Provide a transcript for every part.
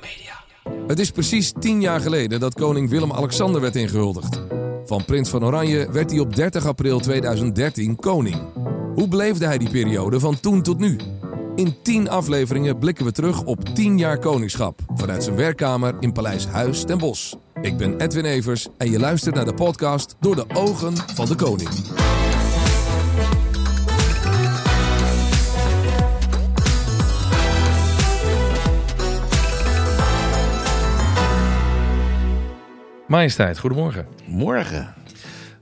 Media. Het is precies tien jaar geleden dat koning Willem-Alexander werd ingehuldigd. Van prins van Oranje werd hij op 30 april 2013 koning. Hoe beleefde hij die periode van toen tot nu? In 10 afleveringen blikken we terug op 10 jaar koningschap vanuit zijn werkkamer in Paleis Huis ten Bosch. Ik ben Edwin Evers en je luistert naar de podcast Door de ogen van de koning. Majesteit, goedemorgen. Morgen.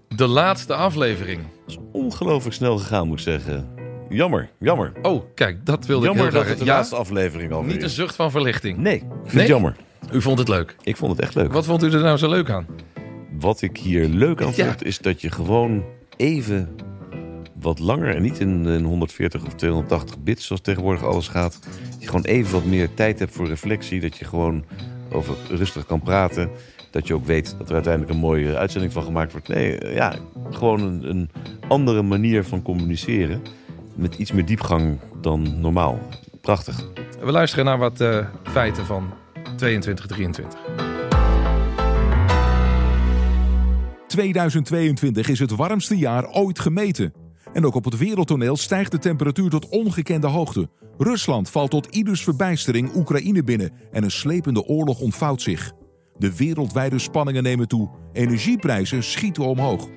De laatste aflevering. Dat is ongelooflijk snel gegaan, moet ik zeggen. Jammer, jammer. Oh, kijk, dat wilde Jammer ik heel dat graag. het de Ja, laatste aflevering alweer niet een zucht van verlichting. Nee, ik vind Nee? het jammer. U vond het leuk. Ik vond het echt leuk. Wat vond u er nou zo leuk aan? Wat ik hier leuk aan Ja. vond, is dat je gewoon even wat langer... en niet in, in 140 of 280 bits, zoals tegenwoordig alles gaat... dat je gewoon even wat meer tijd hebt voor reflectie. Dat je gewoon over rustig kan praten. Dat je ook weet dat er uiteindelijk een mooie uitzending van gemaakt wordt. Nee, eh, ja, gewoon een, een andere manier van communiceren. Met iets meer diepgang dan normaal. Prachtig. We luisteren naar wat eh, feiten van 2223. 2022 is het warmste jaar ooit gemeten. En ook op het wereldtoneel stijgt de temperatuur tot ongekende hoogte. Rusland valt tot ieders verbijstering Oekraïne binnen en een slepende oorlog ontvouwt zich. De wereldwijde spanningen nemen toe, energieprijzen schieten omhoog.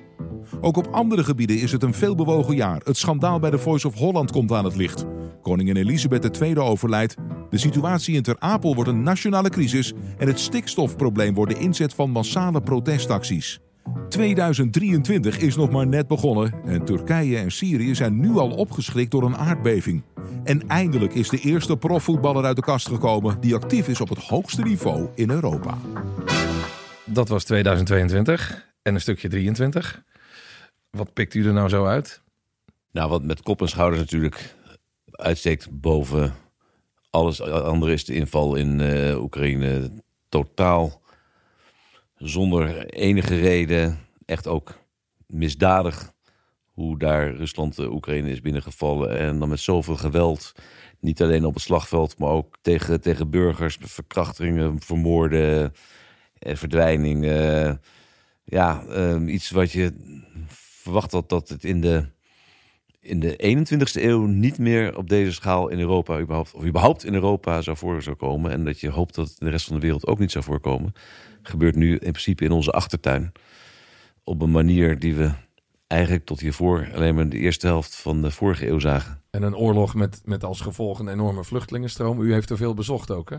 Ook op andere gebieden is het een veelbewogen jaar. Het schandaal bij de Voice of Holland komt aan het licht. Koningin Elisabeth II overlijdt. De situatie in Ter Apel wordt een nationale crisis. En het stikstofprobleem wordt de inzet van massale protestacties. 2023 is nog maar net begonnen en Turkije en Syrië zijn nu al opgeschrikt door een aardbeving. En eindelijk is de eerste profvoetballer uit de kast gekomen die actief is op het hoogste niveau in Europa. Dat was 2022 en een stukje 23. Wat pikt u er nou zo uit? Nou, wat met kop en schouders natuurlijk uitsteekt boven alles andere is de inval in eh, Oekraïne totaal zonder enige reden, echt ook misdadig hoe daar Rusland de Oekraïne is binnengevallen en dan met zoveel geweld, niet alleen op het slagveld, maar ook tegen, tegen burgers, verkrachtingen, vermoorden, eh, verdwijning. eh, ja, eh, iets wat je verwacht had dat het in de in de 21ste eeuw niet meer op deze schaal in Europa überhaupt, of überhaupt in Europa zou voor zou komen. En dat je hoopt dat het in de rest van de wereld ook niet zou voorkomen. Gebeurt nu in principe in onze achtertuin. Op een manier die we eigenlijk tot hiervoor alleen maar de eerste helft van de vorige eeuw zagen. En een oorlog met, met als gevolg een enorme vluchtelingenstroom. U heeft er veel bezocht ook, hè?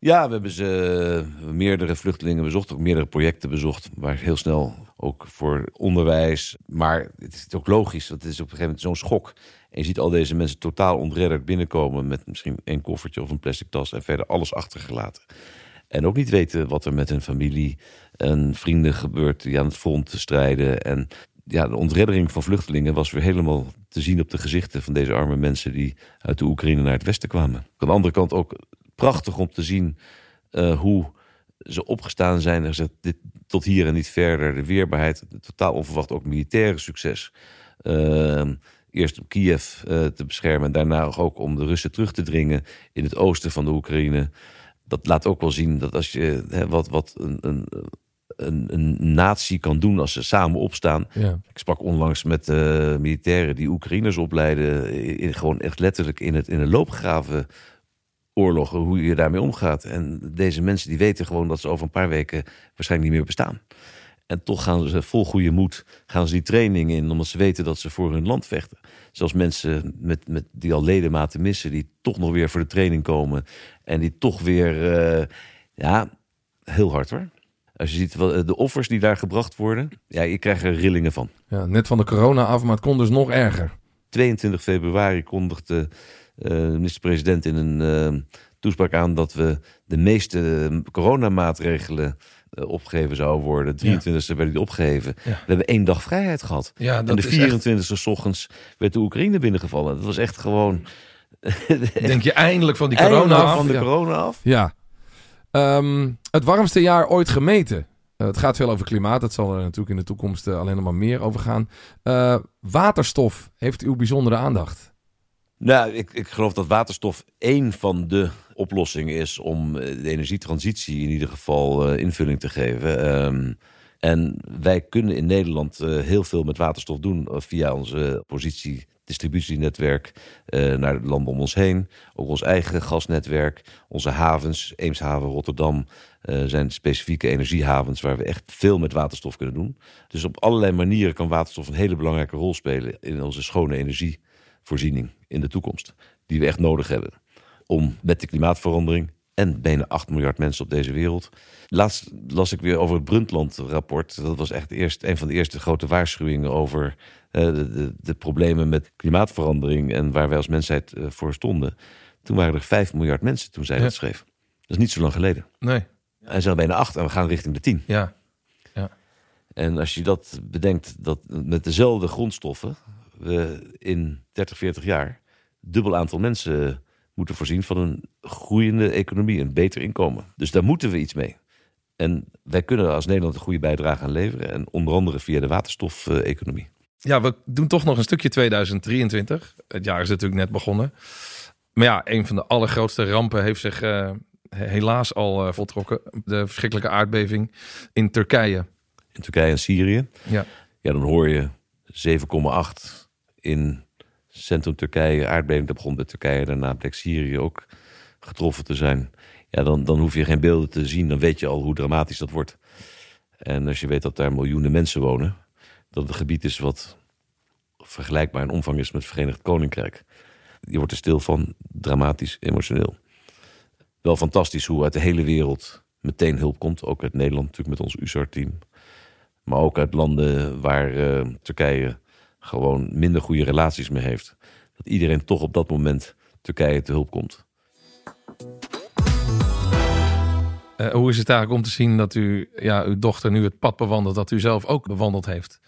Ja, we hebben ze eh, meerdere vluchtelingen bezocht, ook meerdere projecten bezocht, waar heel snel ook voor onderwijs. Maar het is ook logisch, want het is op een gegeven moment zo'n schok. En je ziet al deze mensen totaal ontredderd binnenkomen met misschien één koffertje of een plastic tas en verder alles achtergelaten. En ook niet weten wat er met hun familie en vrienden gebeurt die aan het front strijden. En ja, de ontreddering van vluchtelingen was weer helemaal te zien op de gezichten van deze arme mensen die uit de Oekraïne naar het westen kwamen. Aan de andere kant ook prachtig om te zien eh, hoe ze opgestaan zijn en gezegd, dit, tot hier en niet verder. De weerbaarheid, totaal onverwacht ook militaire succes. Ehm, eerst om Kiev eh, te beschermen en daarna ook om de Russen terug te dringen in het oosten van de Oekraïne. Dat laat ook wel zien dat als je hè, wat, wat een, een, een, een natie kan doen als ze samen opstaan. Ja. Ik sprak onlangs met eh, militairen die Oekraïners opleiden, in, gewoon echt letterlijk in, het, in een loopgraven oorlogen, hoe je daarmee omgaat. En deze mensen die weten gewoon dat ze over een paar weken waarschijnlijk niet meer bestaan. En toch gaan ze vol goede moed gaan ze die training in, omdat ze weten dat ze voor hun land vechten. Zelfs mensen met, met, die al ledematen missen, die toch nog weer voor de training komen. En die toch weer, eh, ja, heel hard hoor. Als je ziet wat- de offers die daar gebracht worden, ja, je krijgt er rillingen van. ja. Net van de corona af, maar het kon dus nog erger. 22 februari kondigde eh, de minister-president in een eh, toespraak aan dat we de meeste eh, coronamaatregelen eh, opgegeven zouden worden. 23e werden die opgegeven. Ja. We hebben één dag vrijheid gehad. Ja, en dat de is echt- 24e s ochtends werd de Oekraïne binnengevallen. Dat was echt gewoon Denk je eindelijk van die corona af? van de corona af. Ja. Ehm, het warmste jaar ooit gemeten. Eh, het gaat veel over klimaat. Het zal er natuurlijk in de toekomst eh, alleen nog maar meer over gaan. Eh, waterstof heeft uw bijzondere aandacht. Nou, ik, ik geloof dat waterstof één van de oplossingen is om eh, de energietransitie in ieder geval uh, invulling te geven. Um, en wij kunnen in Nederland uh, heel veel met waterstof doen via onze positie distributienetwerk naar de landen om ons heen. Ook ons eigen gasnetwerk, onze havens, Eemshaven, Rotterdam, zijn specifieke energiehavens waar we echt veel met waterstof kunnen doen. Dus op allerlei manieren kan waterstof een hele belangrijke rol spelen in onze schone energievoorziening in de toekomst. Die we echt nodig hebben om met de klimaatverandering en bijna 8 miljard mensen op deze wereld. Laatst las ik weer over het Brundtland-rapport. Dat was echt eerst een van de eerste grote waarschuwingen over uh, de, de, de, problemen met klimaatverandering en waar wij als mensheid uh, voor stonden. Toen waren er 5 miljard mensen toen zij ja. dat schreef. Dat is niet zo lang geleden. Nee. En zijn bijna 8 en we gaan richting de 10. Ja. ja. En als je dat bedenkt, dat met dezelfde grondstoffen we in 30, 40 jaar dubbel aantal mensen moeten voorzien van een groeiende economie, een beter inkomen. Dus daar moeten we iets mee. En wij kunnen als Nederland een goede bijdrage aan leveren. En onder andere via de waterstof-economie. Ja, we doen toch nog een stukje 2023. Het jaar is natuurlijk net begonnen. Maar ja, een van de allergrootste rampen heeft zich uh, helaas al uh, voltrokken. De verschrikkelijke aardbeving in Turkije. In Turkije en Syrië. Ja. Ja, dan hoor je 7,8 in centrum Turkije. Aardbeving, begon bij Turkije. Daarna bleek Syrië ook getroffen te zijn. Ja, dan, dan hoef je geen beelden te zien. Dan weet je al hoe dramatisch dat wordt. En als je weet dat daar miljoenen mensen wonen dat het een gebied is wat vergelijkbaar in omvang is met het Verenigd Koninkrijk. Je wordt er stil van, dramatisch, emotioneel. Wel fantastisch hoe uit de hele wereld meteen hulp komt. Ook uit Nederland natuurlijk met ons USAR-team. Maar ook uit landen waar uh, Turkije gewoon minder goede relaties mee heeft. Dat iedereen toch op dat moment Turkije te hulp komt. Uh, hoe is het eigenlijk om te zien dat u, ja, uw dochter nu het pad bewandelt dat u zelf ook bewandeld heeft?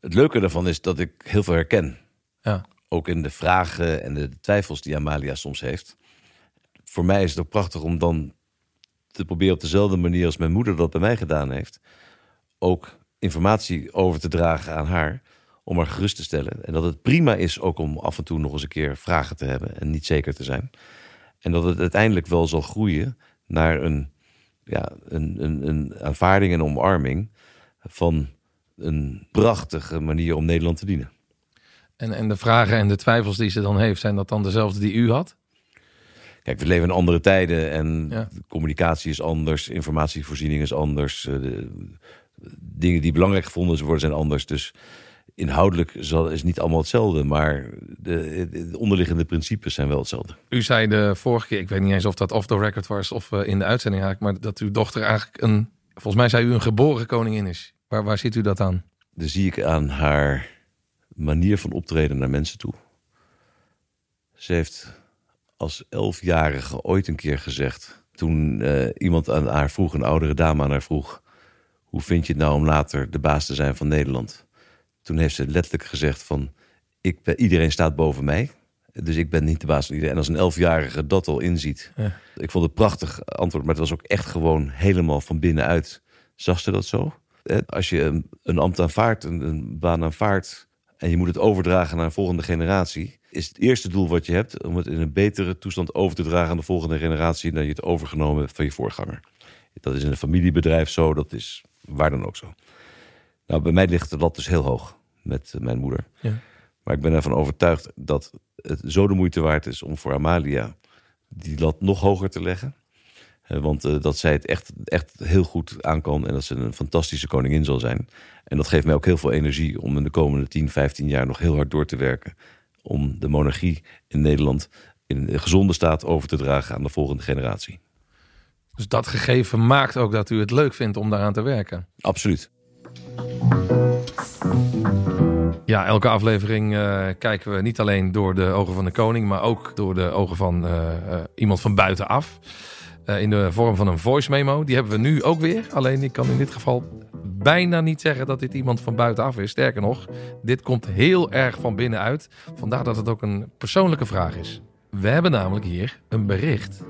Het leuke daarvan is dat ik heel veel herken. Ja. Ook in de vragen en de twijfels die Amalia soms heeft. Voor mij is het ook prachtig om dan te proberen op dezelfde manier als mijn moeder dat bij mij gedaan heeft. Ook informatie over te dragen aan haar. Om haar gerust te stellen. En dat het prima is ook om af en toe nog eens een keer vragen te hebben. En niet zeker te zijn. En dat het uiteindelijk wel zal groeien naar een, ja, een, een, een aanvaarding en omarming van een prachtige manier om Nederland te dienen. En, en de vragen en de twijfels die ze dan heeft, zijn dat dan dezelfde die u had? Kijk, we leven in andere tijden en ja. communicatie is anders, informatievoorziening is anders. Eh, de, dingen die belangrijk gevonden worden zijn anders. Dus inhoudelijk zal, is niet allemaal hetzelfde, maar de, de, onderliggende principes zijn wel hetzelfde. U zei de vorige keer, ik weet niet eens of dat off the record was of uh, in de uitzending eigenlijk, maar dat uw dochter eigenlijk een, volgens mij zei u een geboren koningin is. Waar, waar ziet u dat aan? Dan zie ik aan haar manier van optreden naar mensen toe. Ze heeft als elfjarige ooit een keer gezegd, toen uh, iemand aan haar vroeg, een oudere dame aan haar vroeg, hoe vind je het nou om later de baas te zijn van Nederland? Toen heeft ze letterlijk gezegd van, ik ben, iedereen staat boven mij. Dus ik ben niet de baas van iedereen. En als een elfjarige dat al inziet. Ja. Ik vond het prachtig antwoord, maar het was ook echt gewoon helemaal van binnenuit. Zag ze dat zo? Als je een, ambt aanvaardt, een, een baan aanvaardt... en je moet het overdragen naar een volgende generatie... is het eerste doel wat je hebt om het in een betere toestand over te dragen... aan de volgende generatie dan je het overgenomen hebt van je voorganger. Dat is in een familiebedrijf zo, dat is waar dan ook zo. Nou, bij mij ligt de lat dus heel hoog met mijn moeder. Ja. Maar ik ben ervan overtuigd dat het zo de moeite waard is om voor Amalia die lat nog hoger te leggen. Want uh, dat zij het echt, echt heel goed aan kan en dat ze een fantastische koningin zal zijn. En dat geeft mij ook heel veel energie om in de komende 10, 15 jaar nog heel hard door te werken. Om de monarchie in Nederland in een gezonde staat over te dragen aan de volgende generatie. Dus dat gegeven maakt ook dat u het leuk vindt om daaraan te werken? Absoluut. Ja, elke aflevering uh, kijken we niet alleen door de ogen van de koning, maar ook door de ogen van uh, uh, iemand van buitenaf. in de vorm van een voice memo. Die hebben we nu ook weer. Alleen ik kan in dit geval bijna niet zeggen dat dit iemand van buitenaf is. Sterker nog, dit komt heel erg van binnenuit. Vandaar dat het ook een persoonlijke vraag is. We hebben namelijk hier een bericht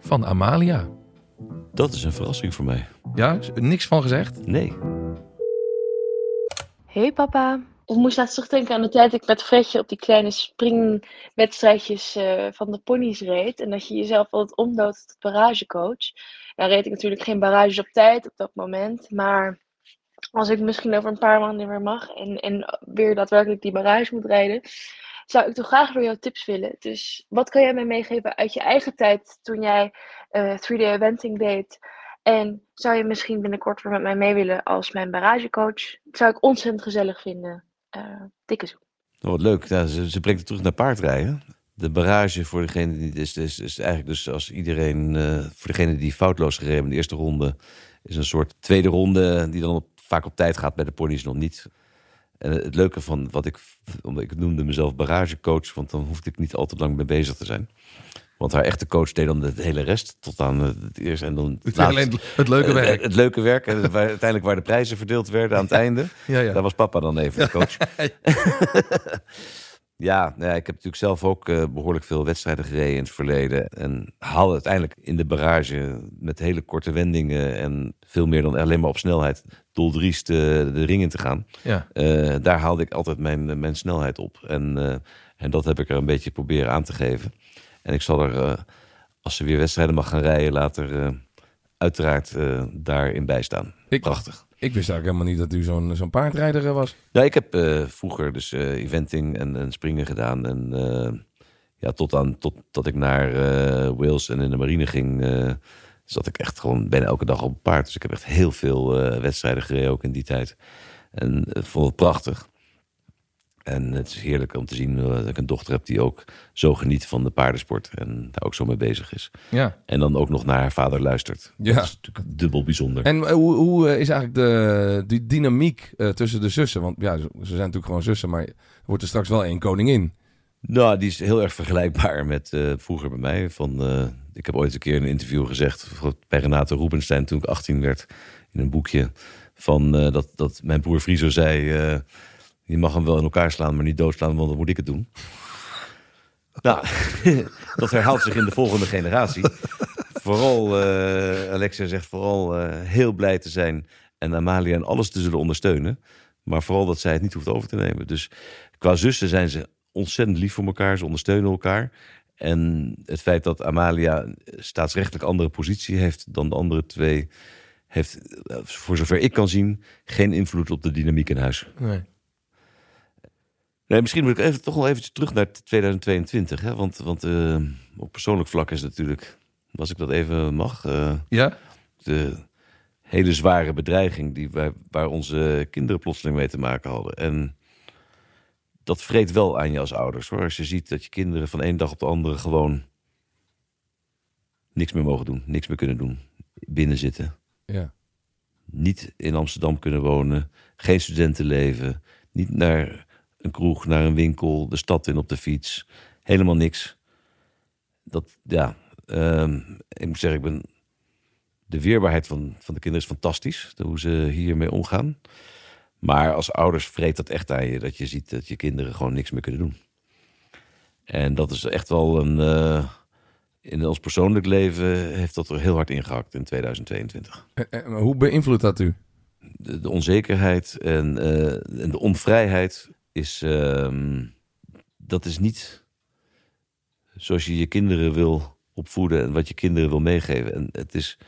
van Amalia. Dat is een verrassing voor mij. Ja, niks van gezegd? Nee. Hey papa. ik moest laatst terugdenken aan de tijd dat ik met Fredje op die kleine springwedstrijdjes uh, van de ponies reed. En dat je jezelf altijd omdood tot baragecoach. Dan reed ik natuurlijk geen barages op tijd op dat moment. Maar als ik misschien over een paar maanden weer mag en, en weer daadwerkelijk die barrage moet rijden, zou ik toch graag door jouw tips willen. Dus wat kan jij mij meegeven uit je eigen tijd toen jij uh, 3D eventing deed? En zou je misschien binnenkort weer met mij mee willen als mijn baragecoach? Dat zou ik ontzettend gezellig vinden. Uh, dikke zoek. Oh, wat leuk. Ze, ze brengt het terug naar paardrijden. De barrage voor degene die is, is, is eigenlijk dus als iedereen, uh, voor degene die foutloos gereden in de eerste ronde, is een soort tweede ronde die dan op, vaak op tijd gaat bij de ponies nog niet. En het leuke van wat ik, omdat ik noemde mezelf baragecoach, want dan hoefde ik niet al te lang mee bezig te zijn. Want haar echte coach deed dan de hele rest tot aan het eerste. En dan het, alleen het leuke werk. Het, het leuke werk. En uiteindelijk waar de prijzen verdeeld werden aan het einde. Ja, ja. Daar was papa dan even de coach. Ja, nou ja, ik heb natuurlijk zelf ook uh, behoorlijk veel wedstrijden gereden in het verleden. En haalde uiteindelijk in de barrage met hele korte wendingen en veel meer dan alleen maar op snelheid doldriest uh, de ring in te gaan. Ja. Uh, daar haalde ik altijd mijn, mijn snelheid op. En, en dat heb ik er een beetje proberen aan te geven. En ik zal er, als ze weer wedstrijden mag gaan rijden, later uiteraard daarin bijstaan. Ik, Prachtig. Ik wist eigenlijk helemaal niet dat u zo'n zo'n paardrijder was. Ja, ik heb uh, vroeger dus uh, eventing en, en, springen gedaan. En uh, ja, tot aan tot, tot ik naar Wales en in de marine ging, zat ik echt gewoon bijna elke dag op een paard. Dus ik heb echt heel veel wedstrijden gereden ook in die tijd. En vond het prachtig. En het is heerlijk om te zien eh, dat ik een dochter heb die ook zo geniet van de paardensport. En daar ook zo mee bezig is. Ja. En dan ook nog naar haar vader luistert. Ja. Dat is natuurlijk dubbel bijzonder. En eh, hoe, hoe eh, is eigenlijk de, die dynamiek tussen de zussen? Want ja, ze zijn natuurlijk gewoon zussen, maar wordt er straks wel één koningin. Nou, die is heel erg vergelijkbaar met vroeger bij mij. Van, ik heb ooit een keer in een interview gezegd bij Renate Rubenstein toen ik 18 werd in een boekje. Van, dat, dat mijn broer Friso zei je mag hem wel in elkaar slaan, maar niet doodslaan, want dan moet ik het doen. Nou, dat herhaalt zich in de volgende generatie. Vooral, uh, Alexia zegt vooral uh, heel blij te zijn en Amalia en alles te zullen ondersteunen. Maar vooral dat zij het niet hoeft over te nemen. Dus qua zussen zijn ze ontzettend lief voor elkaar. Ze ondersteunen elkaar. En het feit dat Amalia staatsrechtelijk andere positie heeft dan de andere twee, heeft, eh, voor zover ik kan zien, geen invloed op de dynamiek in huis. Nee. Nee, misschien moet ik even, toch nog eventjes terug naar 2022. Hè? Want, want uh, op persoonlijk vlak is het natuurlijk, als ik dat even mag, uh, ja? de hele zware bedreiging die wij, waar onze kinderen plotseling mee te maken hadden. En dat vreet wel aan je als ouders hoor. Als je ziet dat je kinderen van één dag op de andere gewoon niks meer mogen doen, niks meer kunnen doen, binnen zitten. Ja. Niet in Amsterdam kunnen wonen, geen studentenleven, niet naar een kroeg, naar een winkel, de stad in op de fiets. Helemaal niks. Dat, ja, uh, ik moet zeggen, ik ben, de weerbaarheid van, van de kinderen is fantastisch. Hoe ze hiermee omgaan. Maar als ouders vreet dat echt aan je. Dat je ziet dat je kinderen gewoon niks meer kunnen doen. En dat is echt wel een... Uh, in ons persoonlijk leven heeft dat er heel hard ingehakt in 2022. En, hoe beïnvloedt dat u? De, de onzekerheid en, uh, en de onvrijheid is, uh, dat is niet zoals je je kinderen wil opvoeden en wat je kinderen wil meegeven. En het is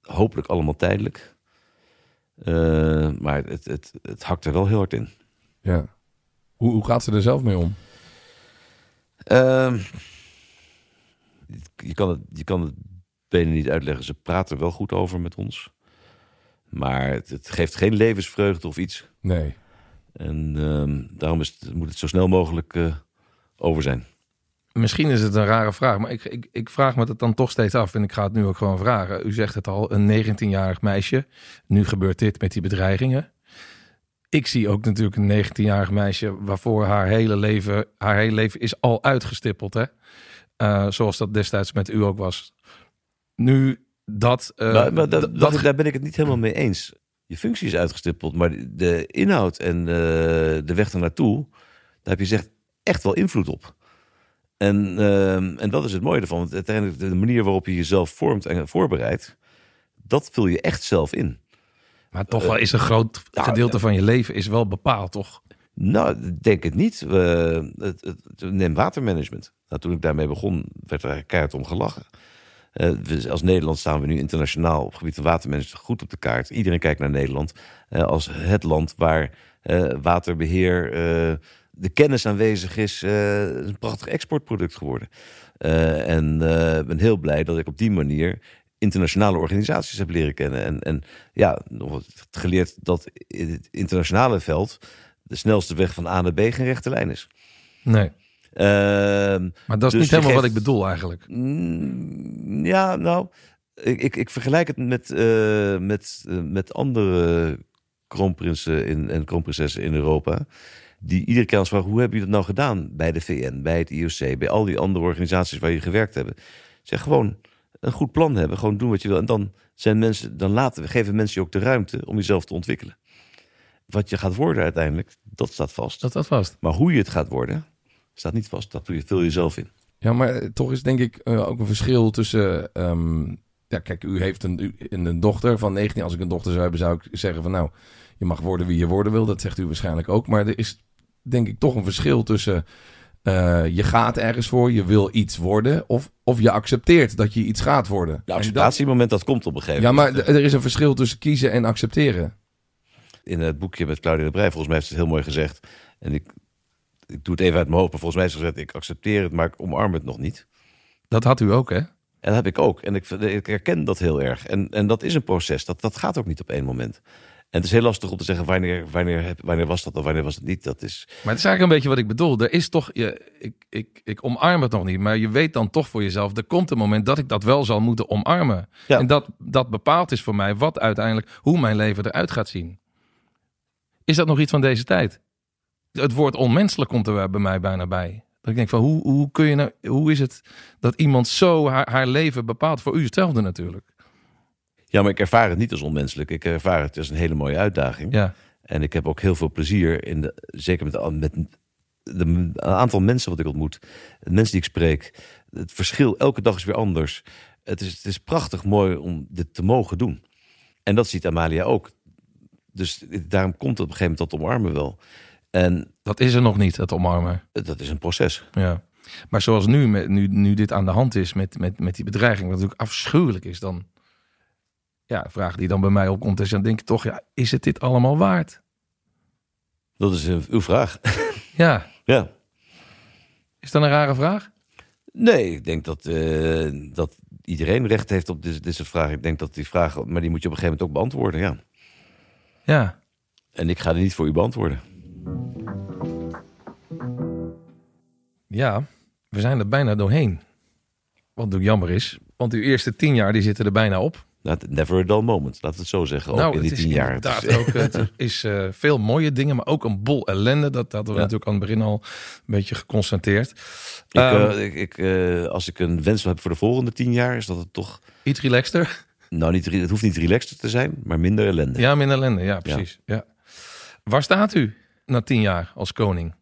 hopelijk allemaal tijdelijk. Uh, maar het, het, het hakt er wel heel hard in. Ja. Hoe, hoe gaat ze er zelf mee om? Uh, je, kan het, je kan het bijna niet uitleggen. Ze praten er wel goed over met ons. Maar het, het geeft geen levensvreugde of iets. Nee. En uh, daarom is het, moet het zo snel mogelijk uh, over zijn. Misschien is het een rare vraag, maar ik, ik, ik vraag me het dan toch steeds af. En ik ga het nu ook gewoon vragen. U zegt het al, een 19-jarig meisje. Nu gebeurt dit met die bedreigingen. Ik zie ook natuurlijk een 19-jarig meisje waarvoor haar hele leven, haar hele leven is al uitgestippeld. Hè? Uh, zoals dat destijds met u ook was. Nu dat. Maar, maar dat, dat, daar ben ik het niet helemaal mee eens je functie is uitgestippeld, maar de inhoud en uh, de weg ernaartoe, daar heb je zegt echt wel invloed op. En, uh, en dat is het mooie ervan. Want uiteindelijk de manier waarop je jezelf vormt en voorbereidt, dat vul je echt zelf in. Maar toch wel is een groot nou, gedeelte van je leven is wel bepaald, toch? Nou, denk het niet. We, het, het, neem watermanagement. Nou, toen ik daarmee begon, werd er keihard om gelachen. We, als Nederland staan we nu internationaal op gebied van watermanagement goed op de kaart. Iedereen kijkt naar Nederland uh, als het land waar uh, waterbeheer, de kennis aanwezig is. een prachtig exportproduct geworden. en ik ben heel blij dat ik op die manier internationale organisaties heb leren kennen. En, en ja, nog geleerd dat in het internationale veld de snelste weg van A naar B geen rechte lijn is. Nee. Uh, maar dat is dus niet helemaal geeft, wat ik bedoel eigenlijk. Mm, ja, nou, ik, ik, ik vergelijk het met, uh, met, uh, met andere kroonprinsen in, en kroonprinsessen in Europa. Die iedere keer vragen, hoe hebben jullie dat nou gedaan? Bij de VN, bij het IOC, bij al die andere organisaties waar je gewerkt hebt. Zeg gewoon een goed plan hebben, gewoon doen wat je wil. En dan zijn mensen, dan laten we, geven mensen je ook de ruimte om jezelf te ontwikkelen. Wat je gaat worden uiteindelijk, dat staat vast. Dat staat vast. Maar hoe je het gaat worden, staat niet vast. Dat vul je zelf in. Ja, maar toch is denk ik uh, ook een verschil tussen. Um, ja, kijk, u heeft een, een, een, dochter van 19. Als ik een dochter zou hebben, zou ik zeggen van nou, je mag worden wie je worden wil. Dat zegt u waarschijnlijk ook. Maar er is denk ik toch een verschil tussen. Uh, je gaat ergens voor, je wil iets worden, of, of je accepteert dat je iets gaat worden. Nou, acceptatiemoment, dat komt op een gegeven ja, moment. Ja, maar er is een verschil tussen kiezen en accepteren. In het boekje met Claudia de Breij, volgens mij heeft ze het heel mooi gezegd. En ik, ik doe het even uit mijn hoofd, maar volgens mij is ze gezegd... ik accepteer het, maar ik omarm het nog niet. Dat had u ook, hè? En dat heb ik ook. En ik, ik herken dat heel erg. En, en dat is een proces. Dat, dat gaat ook niet op één moment. En het is heel lastig om te zeggen wanneer, wanneer, wanneer was dat of wanneer was het niet. Dat is... Maar het is eigenlijk een beetje wat ik bedoel. Er is toch, je, ik, ik, ik omarm het nog niet, maar je weet dan toch voor jezelf, er komt een moment dat ik dat wel zal moeten omarmen. Ja. En dat, dat bepaald is voor mij wat uiteindelijk, hoe mijn leven eruit gaat zien. Is dat nog iets van deze tijd? Het woord onmenselijk komt er bij mij bijna bij. Dat ik denk van, hoe, hoe kun je nou, hoe is het dat iemand zo haar, haar leven bepaalt? Voor u hetzelfde natuurlijk. Ja, maar ik ervaar het niet als onmenselijk. Ik ervaar het als een hele mooie uitdaging. Ja. En ik heb ook heel veel plezier in de, zeker met, met de, een aantal mensen wat ik ontmoet, de mensen die ik spreek. Het verschil elke dag is weer anders. Het is, het is prachtig mooi om dit te mogen doen. En dat ziet Amalia ook. Dus daarom komt het op een gegeven moment dat omarmen wel. En Dat is er nog niet, het omarmen. dat is een proces. Ja. Maar zoals nu, met, nu, nu dit aan de hand is met, met, met die bedreiging, wat natuurlijk afschuwelijk is, dan ja, vraag die dan bij mij opkomt, is dan denk ik toch, ja, is het dit allemaal waard? Dat is uh, uw vraag. Ja, ja. is dat een rare vraag? Nee, ik denk dat, uh, dat iedereen recht heeft op dit, dit soort vragen. Ik denk dat die vragen, maar die moet je op een gegeven moment ook beantwoorden, ja. Ja. En ik ga die niet voor u beantwoorden. Ja, we zijn er bijna doorheen. Wat natuurlijk jammer is, want uw eerste tien jaar die zitten er bijna op. Nou, never a dull moment, laten we het zo zeggen. Ook nou, in die het is tien jaar. inderdaad Het is- ook, het is uh, veel mooie dingen, maar ook een bol ellende. Dat hadden we Ja. natuurlijk aan het begin al een beetje geconstateerd. Ik, Ehm, eh, ik, ik, eh, als ik een wens heb voor de volgende tien jaar, is dat het toch. Iets relaxter. Nou, niet, het hoeft niet relaxed te zijn, maar minder ellende. Ja, minder ellende. Ja, precies. Ja. Waar staat u na tien jaar als koning?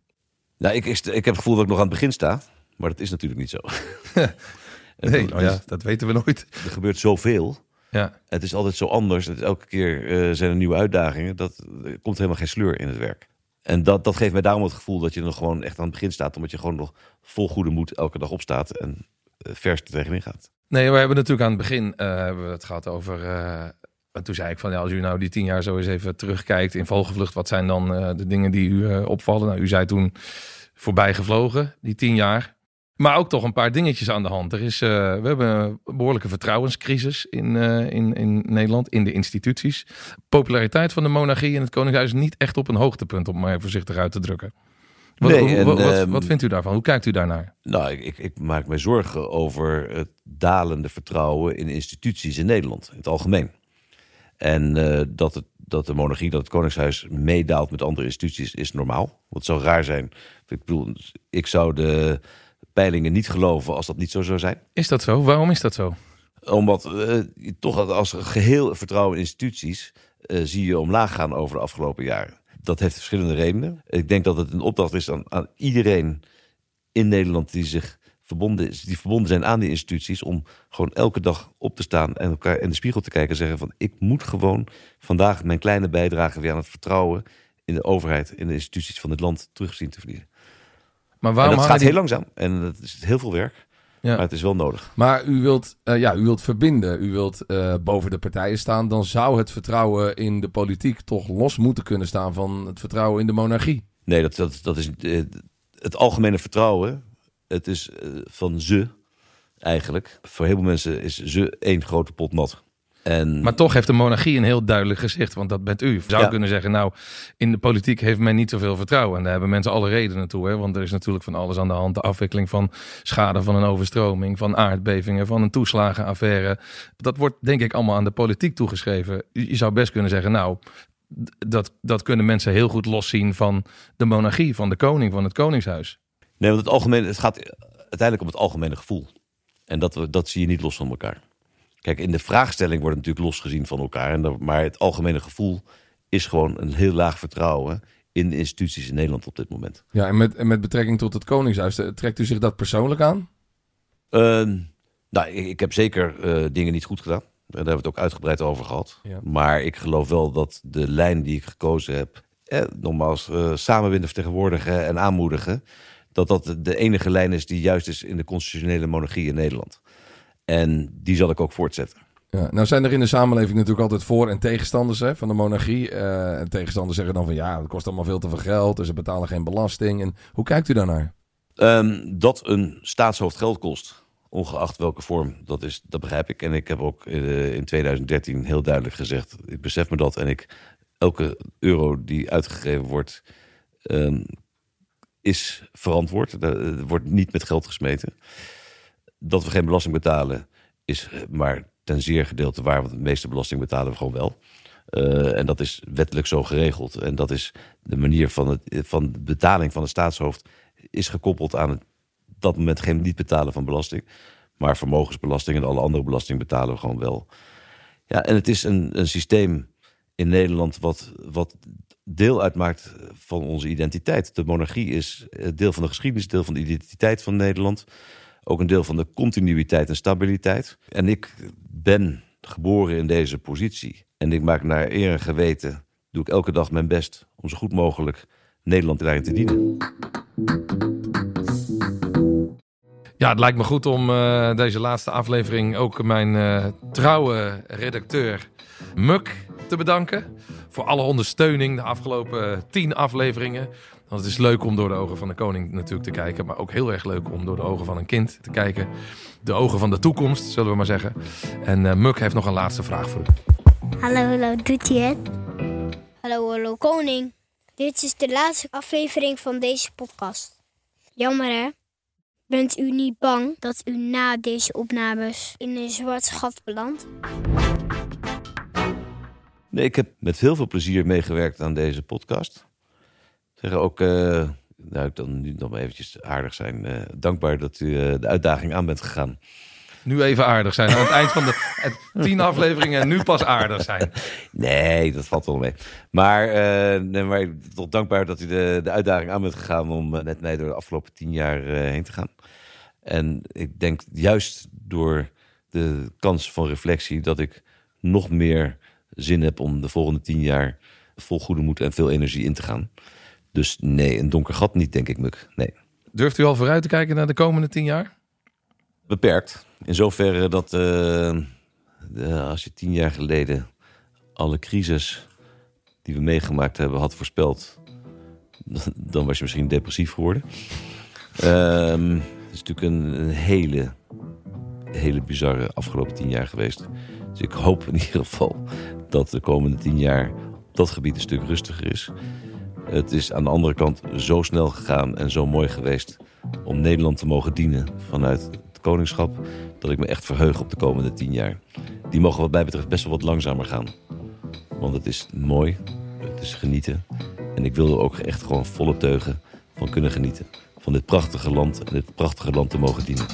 Nou, ik, ik, ik heb het gevoel dat ik nog aan het begin sta, maar dat is natuurlijk niet zo. Nee, het- nou ja, dat weten we nooit. Er gebeurt zoveel. Ja, Het is altijd zo anders. Elke keer eh, zijn er nieuwe uitdagingen. Dat, er komt helemaal geen sleur in het werk. En dat, dat geeft mij daarom het gevoel dat je nog gewoon echt aan het begin staat. Omdat je gewoon nog vol goede moed elke dag opstaat en eh, vers er tegenin gaat. Nee, we hebben natuurlijk aan het begin eh, hebben we het gehad over. En toen zei ik van ja, als u nou die tien jaar zo eens even terugkijkt in vogelvlucht, wat zijn dan eh, de dingen die u eh, opvallen? Nou, u zei toen voorbij gevlogen, die tien jaar. Maar ook toch een paar dingetjes aan de hand. Er is, eh, we hebben een behoorlijke vertrouwenscrisis in, in, in Nederland, in de instituties. Populariteit van de monarchie en het Koningshuis is niet echt op een hoogtepunt, om maar voorzichtig uit te drukken. Wat, Nee, hoe- en, wat, wat, ehm, wat vindt u daarvan? Hoe kijkt u daarnaar? Nou, ik, ik, ik maak me zorgen over het dalende vertrouwen in instituties in Nederland. In het algemeen. En eh, dat, het, dat de monarchie, dat het Koningshuis meedaalt met andere instituties, is normaal. Het zou raar zijn. Ik bedoel, ik zou de peilingen niet geloven als dat niet zo zou zijn. Is dat zo? Waarom is dat zo? Omdat je toch als geheel vertrouwen in instituties eh, zie je omlaag gaan over de afgelopen jaren. Dat heeft verschillende redenen. Ik denk dat het een opdracht is aan, aan iedereen in Nederland die zich verbonden, die verbonden zijn aan die instituties om gewoon elke dag op te staan en elkaar in de spiegel te kijken en zeggen van ik moet gewoon vandaag mijn kleine bijdrage weer aan het vertrouwen in de overheid, in de instituties van dit land terug zien te verliezen. Maar En waarom dat gaat die- heel langzaam en dat is heel veel werk, Ja. maar het is wel nodig. Maar u wilt, eh, ja, u wilt verbinden, u wilt eh, boven de partijen staan. Dan zou het vertrouwen in de politiek toch los moeten kunnen staan van het vertrouwen in de monarchie. Nee, dat, dat, dat is eh, het algemene vertrouwen. Het is eh, van ze eigenlijk. Voor heel veel mensen is ze één grote pot nat. En Maar toch heeft de monarchie een heel duidelijk gezicht, want dat bent u. Je zou Ja. kunnen zeggen, nou, in de politiek heeft men niet zoveel vertrouwen. En daar hebben mensen alle redenen toe, hè? want er is natuurlijk van alles aan de hand. De afwikkeling van schade van een overstroming, van aardbevingen, van een toeslagenaffaire. Dat wordt denk ik allemaal aan de politiek toegeschreven. Je zou best kunnen zeggen, nou, dat, dat kunnen mensen heel goed loszien van de monarchie, van de koning, van het koningshuis. Nee, want het, algemene, het gaat uiteindelijk om het algemene gevoel. En dat, we- dat zie je niet los van elkaar. Kijk, in de vraagstelling wordt het natuurlijk losgezien van elkaar. En dat, maar het algemene gevoel is gewoon een heel laag vertrouwen in de instituties in Nederland op dit moment. Ja, en met, en met betrekking tot het koningshuis, eh, trekt u zich dat persoonlijk aan? Ehm, nou, ik, ik heb zeker eh, dingen niet goed gedaan. Daar hebben we het ook uitgebreid over gehad. Ja. Maar ik geloof wel dat de lijn die ik gekozen heb, eh, nogmaals, eh, samenwinden, vertegenwoordigen en aanmoedigen, dat dat de- enige lijn is die juist is in de constitutionele monarchie in Nederland. En die zal ik ook voortzetten. Ja, nou zijn er in de samenleving natuurlijk altijd voor- en tegenstanders hè, van de monarchie. Eh, en tegenstanders zeggen dan van ja, het kost allemaal veel te veel geld en ze betalen geen belasting. En hoe kijkt u daarnaar? Ehm, dat een staatshoofd geld kost, ongeacht welke vorm, dat, is, dat begrijp ik. En ik heb ook eh, in 2013 heel duidelijk gezegd, ik besef me dat. En ik, elke euro die uitgegeven wordt, ehm, is verantwoord. Er er wordt niet met geld gesmeten. Dat we geen belasting betalen, is eh, maar ten zeer gedeelte waar. Want de meeste belasting betalen we gewoon wel. Eh, en dat is wettelijk zo geregeld. En dat is de manier van, het, van de betaling van het staatshoofd is gekoppeld aan het, dat moment geen niet betalen van belasting. Maar vermogensbelasting en alle andere belasting betalen we gewoon wel. Ja, en het is een, een systeem in Nederland wat, wat deel uitmaakt van onze identiteit. De monarchie is eh, deel van de geschiedenis, deel van de identiteit van Nederland. Ook een deel van de continuïteit en stabiliteit. En ik ben geboren in deze positie. En ik maak naar eer en geweten, doe ik elke dag mijn best om zo goed mogelijk Nederland daarin te dienen. Ja, het lijkt me goed om eh, deze laatste aflevering ook mijn eh, trouwe redacteur Muk te bedanken. Voor alle ondersteuning de afgelopen tien afleveringen. Want het is leuk om door de ogen van de koning natuurlijk te kijken. Maar ook heel erg leuk om door de ogen van een kind te kijken. De ogen van de toekomst, zullen we maar zeggen. En eh, Muk heeft nog een laatste vraag voor u. Hallo, hallo, doet hij het? Hallo, hallo, koning. Dit is de laatste aflevering van deze podcast. Jammer hè? Bent u niet bang dat u na deze opnames in een zwart gat belandt? Nee, ik heb met heel veel plezier meegewerkt aan deze podcast. Zeggen ook, eh, nou, ik dan nu nog maar eventjes aardig zijn. eh, dankbaar dat u eh, de uitdaging aan bent gegaan. Nu even aardig zijn. Aan het eind van de het tien afleveringen en nu pas aardig zijn. Nee, dat valt wel mee. Maar, eh, nee, maar ik ben toch dankbaar dat u de, de uitdaging aan bent gegaan om eh, met mij door de afgelopen tien jaar eh, heen te gaan. En ik denk juist door de kans van reflectie dat ik nog meer zin heb om de volgende tien jaar vol goede moed en veel energie in te gaan. Dus nee, een donker gat niet, denk ik, Muk. Nee. Durft u al vooruit te kijken naar de komende tien jaar? Beperkt. In zoverre dat eh, als je tien jaar geleden alle crisis die we meegemaakt hebben had voorspeld, dan was je misschien depressief geworden. Ehm, het is natuurlijk een, hele, hele bizarre afgelopen tien jaar geweest. Dus ik hoop in ieder geval dat de komende tien jaar op dat gebied een stuk rustiger is. Het is aan de andere kant zo snel gegaan en zo mooi geweest om Nederland te mogen dienen vanuit koningschap, dat ik me echt verheug op de komende tien jaar. Die mogen wat mij betreft best wel wat langzamer gaan. Want het is mooi, het is genieten. En ik wil er ook echt gewoon volle teugen van kunnen genieten. Van dit prachtige land en dit prachtige land te mogen dienen.